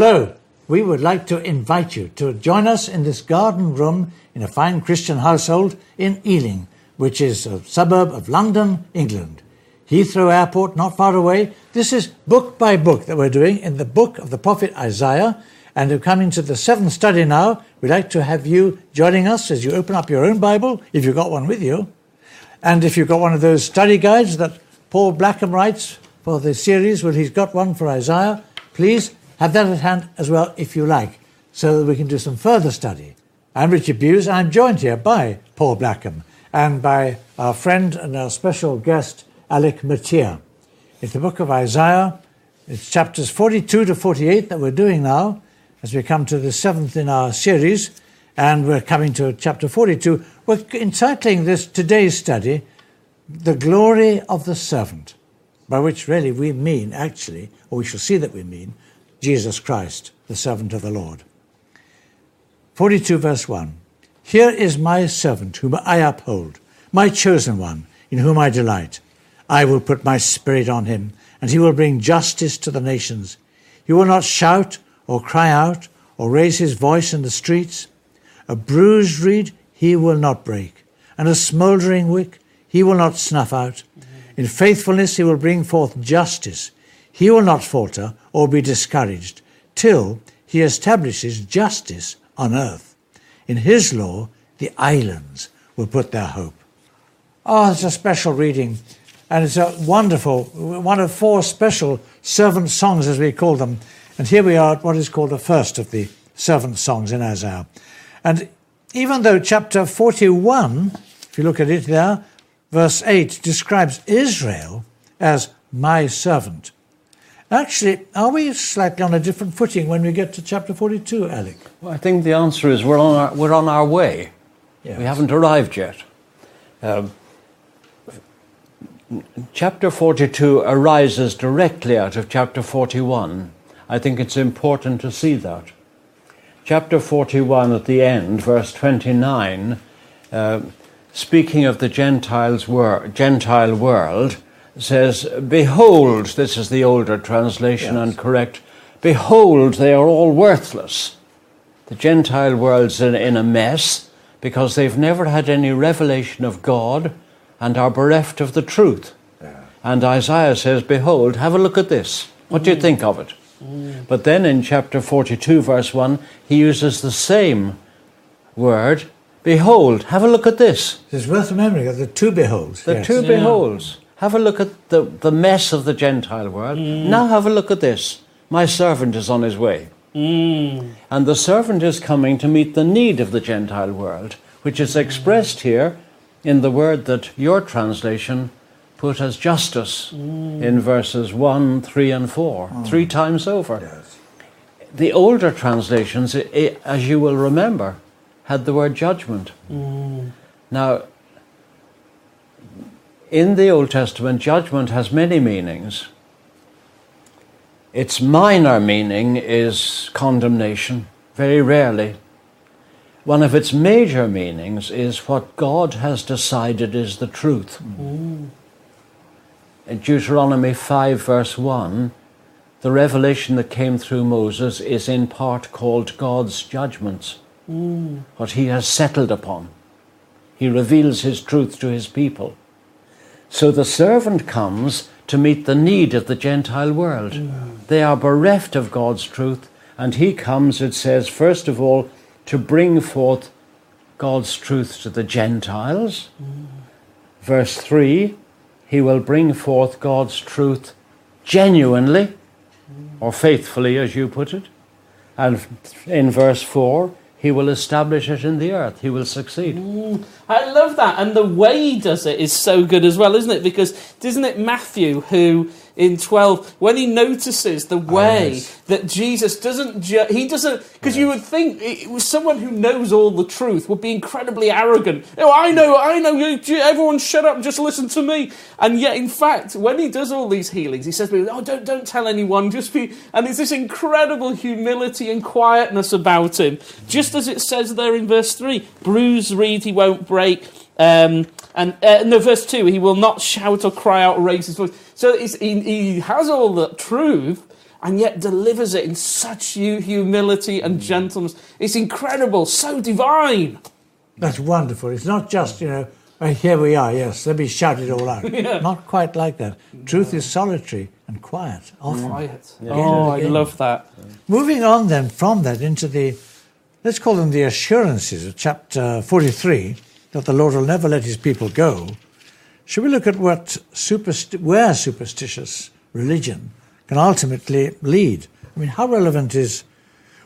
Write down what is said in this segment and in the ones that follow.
Hello. We would like to invite you to join us in this garden room in a fine Christian household in Ealing, which is a suburb of London, England. Heathrow Airport, not far away. This is book by book that we're doing in the book of the prophet Isaiah. And we're coming to the seventh study now. We'd like to have you joining us as you open up your own Bible, if you've got one with you. And if you've got one of those study guides that Paul Blackham writes for the series, well, he's got one for Isaiah, please have that at hand as well if you like, so that we can do some further study. I'm Richard Bewes. I'm joined here by Paul Blackham and by our friend and our special guest, Alec Motyer. It's the book of Isaiah. It's chapters 42 to 48 that we're doing now as we come to the seventh in our series, and we're coming to chapter 42. We're entitling this today's study, The Glory of the Servant, by which really we mean, actually, or we shall see that we mean, Jesus Christ, the servant of the Lord. 42 verse 1 Here is my servant whom I uphold, my chosen one, in whom I delight. I will put my spirit on him, and he will bring justice to the nations. He will not shout or cry out or raise his voice in the streets. A bruised reed he will not break, and a smouldering wick he will not snuff out. In faithfulness he will bring forth justice. He will not falter or be discouraged till he establishes justice on earth. In his law, the islands will put their hope. Oh, it's a special reading and it's a wonderful, one of four special servant songs, as we call them. And here we are at what is called the first of the servant songs in Isaiah. And even though chapter 41, if you look at it there, verse 8 describes Israel as my servant. Actually, are we slightly on a different footing when we get to chapter 42, Alec? Well, I think the answer is we're on our, we're on our way. Yes. We haven't arrived yet. Um, chapter 42 arises directly out of chapter 41. I think it's important to see that. Chapter 41 at the end, verse 29, uh, speaking of the Gentiles wor- Gentile world, says, Behold, this is the older translation yes. and correct, behold, they are all worthless. The Gentile world's in, in a mess because they've never had any revelation of God and are bereft of the truth. Yeah. And Isaiah says, Behold, have a look at this. What do you mm. think of it? Mm. But then in chapter 42, verse 1, he uses the same word. Behold, have a look at this. It's worth remembering of the two beholds. The yes. two yeah. beholds. Have a look at the, the mess of the Gentile world. Mm. Now have a look at this. My servant is on his way. Mm. And the servant is coming to meet the need of the Gentile world, which is expressed here in the word that your translation put as justice mm. in verses 1, 3, and 4, mm. three times over. Yes. The older translations, as you will remember, had the word judgment. Mm. Now, in the Old Testament, judgment has many meanings. Its minor meaning is condemnation, very rarely. One of its major meanings is what God has decided is the truth. Mm. In Deuteronomy 5, verse 1, the revelation that came through Moses is in part called God's judgments, mm. what he has settled upon. He reveals his truth to his people. So the servant comes to meet the need of the Gentile world. Mm. They are bereft of God's truth, and he comes, it says, first of all, to bring forth God's truth to the Gentiles. Mm. Verse 3 He will bring forth God's truth genuinely, mm. or faithfully, as you put it. And in verse 4, he will establish it in the earth. He will succeed. I love that. And the way he does it is so good as well, isn't it? Because isn't it Matthew who in 12 when he notices the oh, way yes. that Jesus doesn't ju- he doesn't because you would think it was someone who knows all the truth would be incredibly arrogant oh I know I know everyone shut up just listen to me and yet in fact when he does all these healings he says oh don't don't tell anyone just be and there's this incredible humility and quietness about him just as it says there in verse 3 bruise reed he won't break um, and uh, no, verse 2, he will not shout or cry out or raise his voice. So he, he has all the truth, and yet delivers it in such humility and gentleness. It's incredible, so divine. That's wonderful. It's not just, you know, "Oh, here we are, yes, let me shout it all out. Not quite like that. Truth is solitary and quiet, often. Quiet. Again Oh, I love that. Moving on then from that into the, let's call them the assurances of chapter 43, that the Lord will never let his people go. Should we look at what superst- where superstitious religion can ultimately lead? I mean, how relevant is,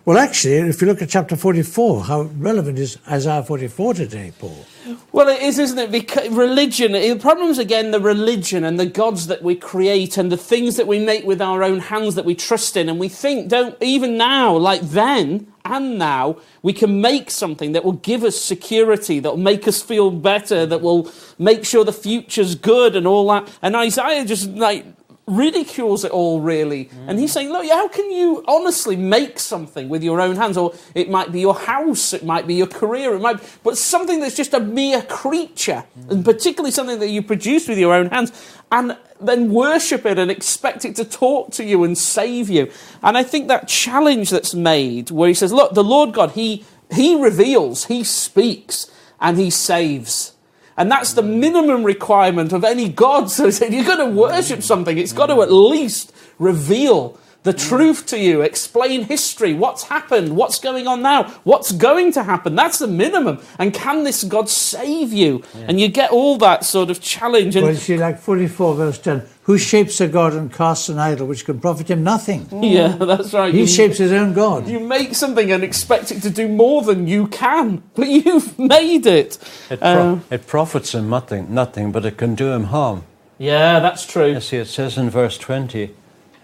well, actually, if you look at chapter 44, how relevant is Isaiah 44 today, Paul? Well, it is, isn't it? Because religion, the problem is again the religion and the gods that we create and the things that we make with our own hands that we trust in. And we think, don't, even now, like then and now, we can make something that will give us security, that will make us feel better, that will make sure the future's good and all that. And Isaiah just like ridicules it all really. And he's saying look how can you honestly make something with your own hands? Or it might be your house it might be your career it might be, but something that's just a mere creature and particularly something that you produce with your own hands and then worship it and expect it to talk to you and save you. And i think that challenge that's made where he says look the lord god he he reveals he speaks and he saves and that's the minimum requirement of any God. So if you're going to worship something, it's got to at least reveal the truth to you, explain history, what's happened, what's going on now, what's going to happen. That's the minimum. And can this God save you? And you get all that sort of challenge. And Well, you see, like 44 verse 10, who shapes a god and casts an idol which can profit him nothing? yeah, that's right. He You- shapes his own god. You make something and expect it to do more than you can, but you've made it. It, Uh, pro- it profits him nothing, nothing, but it can do him harm. yeah, that's true. You see, it says in verse 20,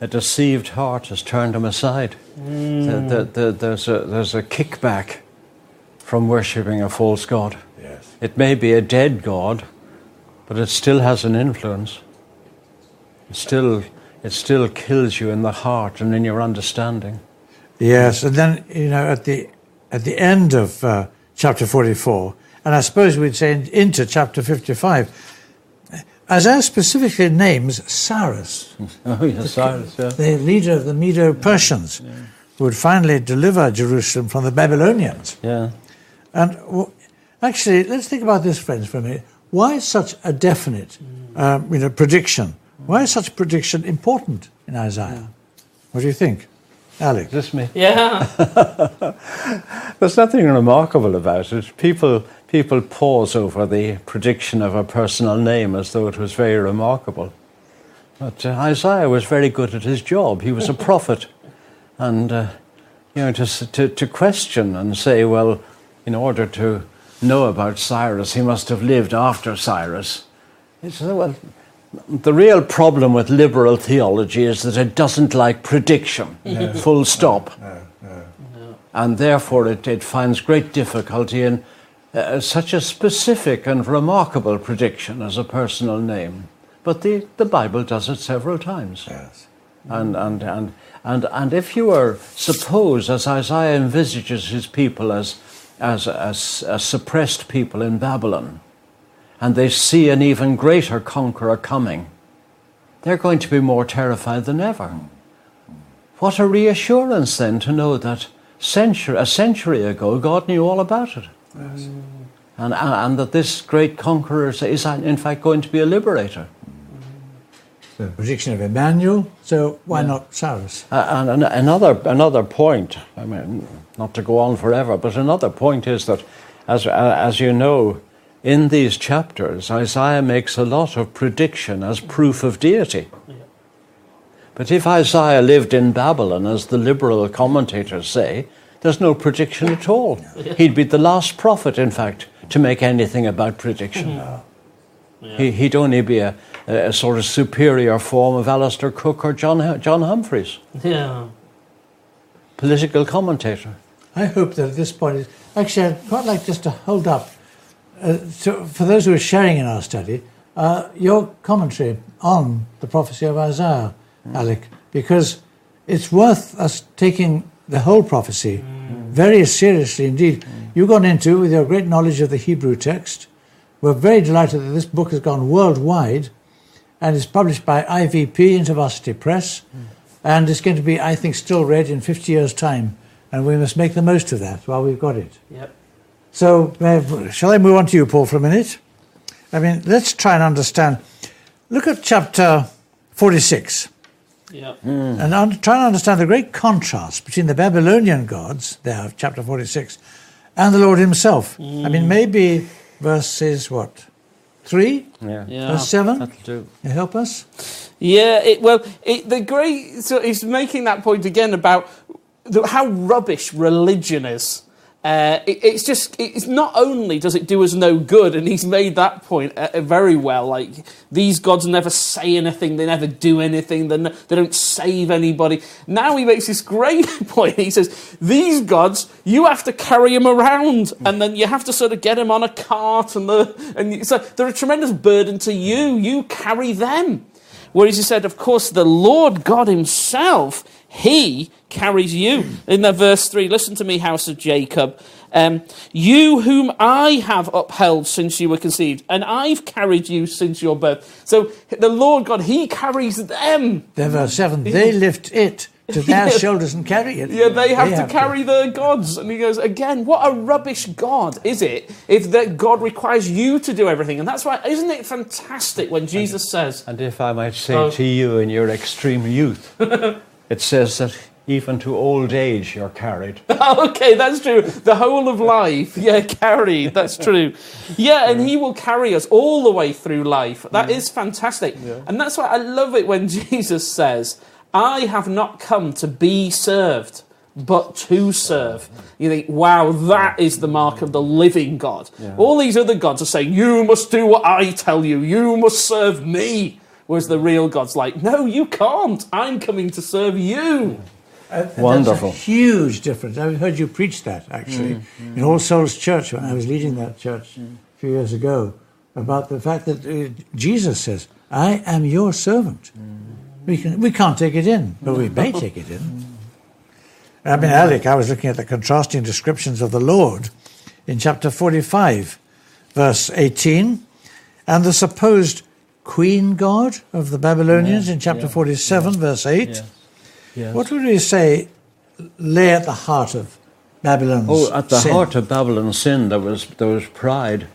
a deceived heart has turned him aside. The- there's, a, there's a kickback from worshipping a false God. Yes. It may be a dead God, but it still has an influence. It still, it still kills you in the heart and in your understanding. Yes, and then, you know, at the, at the end of uh, chapter 44, and I suppose we'd say into chapter 55, Isaiah specifically names Cyrus, Oh, yes, Cyrus, yeah. the leader of the Medo Persians, who would finally deliver Jerusalem from the Babylonians. Yeah. And w- actually, let's think about this, friends, for a minute. Why is such a definite um, you know, prediction? Why is such a prediction important in Isaiah? What do you think, Alec? Is this me? Yeah. There's nothing remarkable about it. People, people pause over the prediction of a personal name as though it was very remarkable. But uh, Isaiah was very good at his job. He was a prophet. And, uh, you know, to, to, to question and say, well, in order to know about Cyrus, he must have lived after Cyrus. It's, well, the real problem with liberal theology is that it doesn't like prediction, full stop and therefore it, it finds great difficulty in uh, such a specific and remarkable prediction as a personal name. But the, the Bible does it several times. Yes. And, and, and, and, and if you were, suppose, as Isaiah envisages his people as, as, as a suppressed people in Babylon, and they see an even greater conqueror coming, they're going to be more terrified than ever. What a reassurance then to know that century, a century ago God knew all about it. And, and, and that this great conqueror is, is in fact going to be a liberator. The prediction of Emmanuel, so why not Cyrus? Uh, and an- another, another point, I mean, not to go on forever, but another point is that, as, uh, as you know, in these chapters, Isaiah makes a lot of prediction as proof of deity. But if Isaiah lived in Babylon, as the liberal commentators say, there's no prediction at all. He'd be the last prophet, in fact, to make anything about prediction. Mm-hmm. He, he'd only be a, a sort of superior form of Alistair Cooke or John, John Humphrys Yeah. political commentator. I hope that at this point, actually, I'd quite like just to hold up, uh, to, for those who are sharing in our study, uh, your commentary on the prophecy of Isaiah, Alec, because it's worth us taking the whole prophecy very seriously indeed. You've gone into, with your great knowledge of the Hebrew text, we're very delighted that this book has gone worldwide and is published by IVP, InterVarsity Press. And it's going to be, I think, still read in 50 years' time. And we must make the most of that while we've got it. Yep. So, uh, shall I move on to you, Paul, for a minute? I mean, let's try and understand. Look at chapter 46 Yep. and un- try and understand the great contrast between the Babylonian gods, there, of chapter 46, and the Lord Himself. I mean, maybe verses what? 3? Yeah. Yeah. Verse 7? That'll do. You help us? Yeah, it, well, it, the great. So he's making that point again about the, how rubbish religion is. Uh, it, it's just, it's not only does it do us no good, and he's made that point uh, uh, very well. Like, these gods never say anything, they never do anything, they, n- they don't save anybody. Now he makes this great point. He says, These gods, you have to carry them around, and then you have to sort of get them on a cart, and, the, and so they're a tremendous burden to you. You carry them. Whereas he said, of course, the Lord God Himself, He carries you. In the verse 3, listen to me, house of Jacob. Um, you whom I have upheld since you were conceived, and I've carried you since your birth. So the Lord God, He carries them. Then verse 7 they lift it to their Yeah. shoulders and carry it. Yeah, they have to carry their gods. And he goes, again, what a rubbish God is it if that God requires you to do everything? And that's why, isn't it fantastic when Jesus says, And if I might say Oh. to you in your extreme youth, it says that even to old age you're carried. okay, that's true. The whole of life, yeah, carried. That's true. Yeah, and He will carry us all the way through life. That is fantastic, and that's why I love it when Jesus says, "I have not come to be served." But to serve. You think, wow, that is the mark of the living God. All these other gods are saying, you must do what I tell you, you must serve me. Whereas the real God's like, no, you can't. I'm coming to serve you. Uh, That's Wonderful. a huge difference. I've heard you preach that actually in All Souls Church when I was leading that church a few years ago about the fact that uh, Jesus says, "I am your servant." We can we can't take it in, but we may take it in. I mean, Alec, I was looking at the contrasting descriptions of the Lord in chapter forty-five, verse eighteen, and the supposed queen god of the Babylonians in chapter forty-seven, verse eight. Yes. What would we say lay at the heart of Babylon's Oh, at the sin? heart of Babylon's sin, there was, there was pride.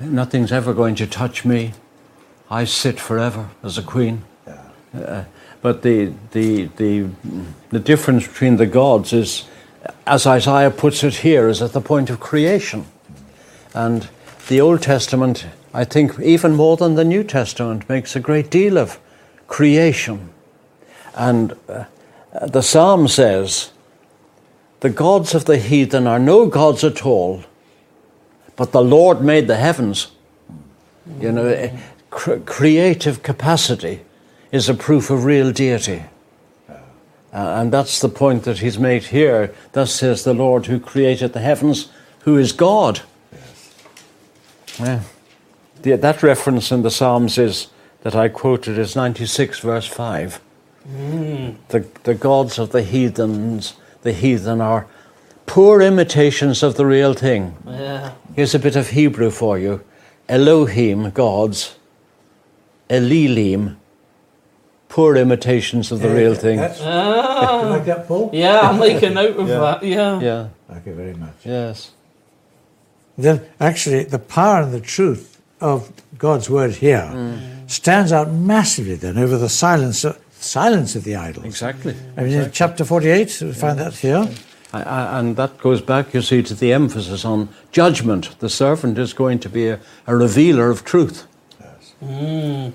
Nothing's ever going to touch me. I sit forever as a queen. Uh, but the, the, the, the difference between the gods is, as Isaiah puts it here, is at the point of creation. And the Old Testament, I think, even more than the New Testament, makes a great deal of creation. And uh, the psalm says, the gods of the heathen are no gods at all, but the Lord made the heavens. You know, eh, cr- creative capacity is a proof of real deity. Uh, and that's the point that he's made here. Thus says the Lord who created the heavens, who is God. Yeah. The- that reference in the Psalms is that I quoted is 96 verse 5 mm. the, the gods of the heathens, the heathen are poor imitations of the real thing. Yeah. Here's a bit of Hebrew for you Elohim, gods, Elilim, poor imitations of the real thing. That's, ah. You like that, Paul? Yeah, I'll make a note of Yeah. that. Yeah. Yeah, Thank you very much. yes. Then, actually, the power and the truth of God's word here Mm. stands out massively then over the silence, silence of the idols. Exactly. I mean, in chapter 48, we find that here. I, I, and that goes back, you see, to the emphasis on judgment. The servant is going to be a, a revealer of truth. Yes.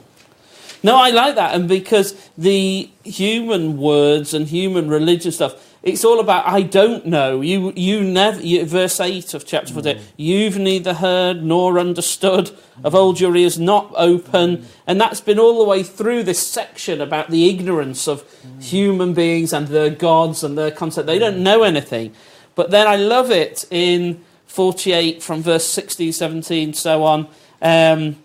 No, I like that, and because the human words and human religion stuff, it's all about I don't know. You, you never. You, verse eight of chapter forty. Mm. You've neither heard nor understood. Of old your ears not open, mm. and that's been all the way through this section about the ignorance of mm. human beings and their gods and their concept. They don't know anything. But then I love it in forty-eight from verse 16, 17, so on. Um,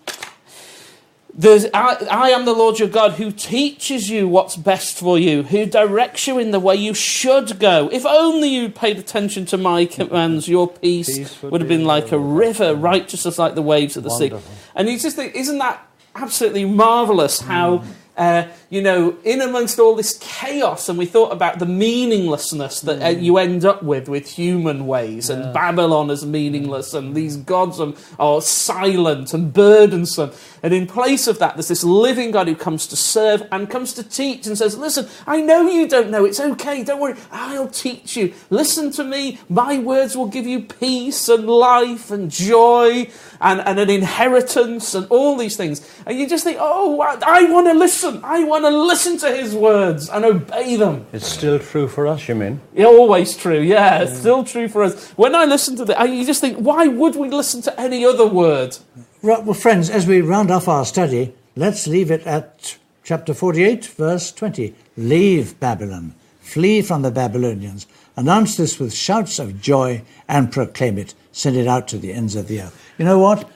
there's, I, I am the Lord your God who teaches you what's best for you, who directs you in the way you should go. If only you'd paid attention to my commands, your peace, Peace would, would have be been like a river, righteousness like the waves of the sea. And you just think, isn't that absolutely marvellous how hmm. Uh, you know, in amongst all this chaos, and we thought about the meaninglessness that uh, you end up with with human ways, and Babylon is meaningless, and these gods are, are silent and burdensome. And in place of that, there's this living God who comes to serve and comes to teach and says, Listen, I know you don't know. It's okay. Don't worry. I'll teach you. Listen to me. My words will give you peace and life and joy and, and an inheritance and all these things. And you just think, Oh, I, I want to listen. I want to listen to his words and obey them. It's still true for us, you mean? Yeah, always true. Yeah, it's still true for us. When I listen to that, you just think, Why would we listen to any other word? Right, well, friends, as we round off our study, let's leave it at chapter 48, verse 20. Leave Babylon, flee from the Babylonians, announce this with shouts of joy, and proclaim it. Send it out to the ends of the earth. You know what?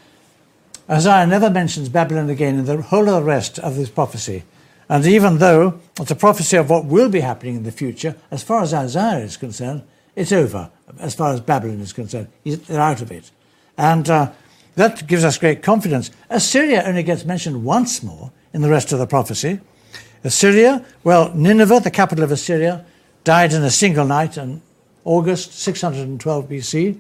Isaiah never mentions Babylon again in the whole of the rest of this prophecy. And even though it's a prophecy of what will be happening in the future, as far as Isaiah is concerned, it's over. As far as Babylon is concerned, they're out of it. And uh, that gives us great confidence. Assyria only gets mentioned once more in the rest of the prophecy. Assyria, well, Nineveh, the capital of Assyria, died in a single night in August 612 BC.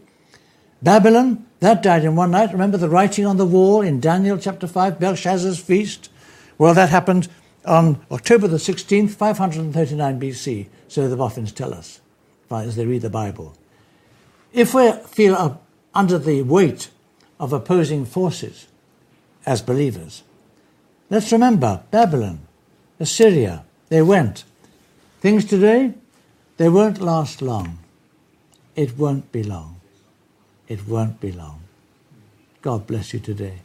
Babylon, that died in one night. Remember the writing on the wall in Daniel chapter 5, Belshazzar's feast? Well, that happened on October the 16th, 539 BC, so the boffins tell us as they read the Bible. If we feel under the weight of opposing forces as believers. Let's remember Babylon, Assyria, they went. Things today, they won't last long. It won't be long. It won't be long. God bless you today.